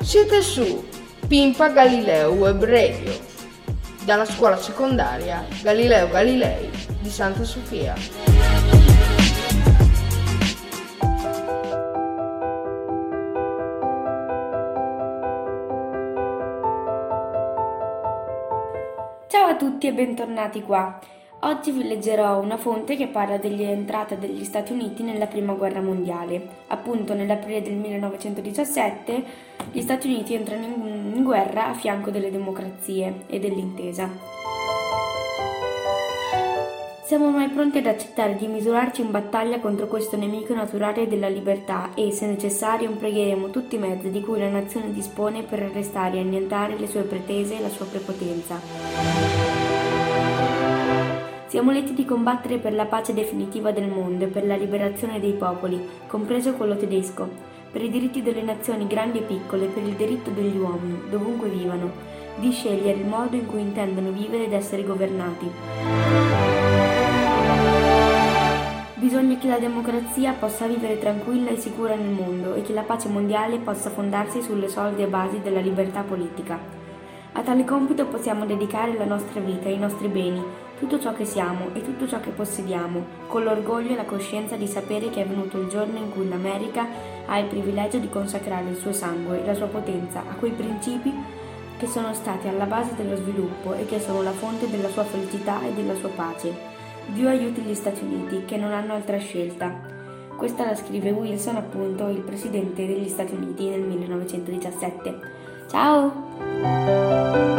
Siete su Pimpa Galileo Web Radio dalla scuola secondaria Galileo Galilei di Santa Sofia. Ciao a tutti e bentornati qua. Oggi vi leggerò una fonte che parla dell'entrata degli Stati Uniti nella Prima Guerra Mondiale. Appunto, nell'aprile del 1917 gli Stati Uniti entrano in, guerra a fianco delle democrazie e dell'intesa. Siamo mai pronti ad accettare di misurarci in battaglia contro questo nemico naturale della libertà e, se necessario, impiegheremo tutti i mezzi di cui la nazione dispone per arrestare e annientare le sue pretese e la sua prepotenza. Siamo lieti di combattere per la pace definitiva del mondo e per la liberazione dei popoli, compreso quello tedesco, per i diritti delle nazioni grandi e piccole, per il diritto degli uomini, dovunque vivano, di scegliere il modo in cui intendono vivere ed essere governati. Bisogna che la democrazia possa vivere tranquilla e sicura nel mondo e che la pace mondiale possa fondarsi sulle solide basi della libertà politica. A tale compito possiamo dedicare la nostra vita, i nostri beni, tutto ciò che siamo e tutto ciò che possediamo, con l'orgoglio e la coscienza di sapere che è venuto il giorno in cui l'America ha il privilegio di consacrare il suo sangue e la sua potenza a quei principi che sono stati alla base dello sviluppo e che sono la fonte della sua felicità e della sua pace. Dio aiuti gli Stati Uniti, che non hanno altra scelta. Questa la scrive Wilson, appunto, il presidente degli Stati Uniti nel 1917. Ciao!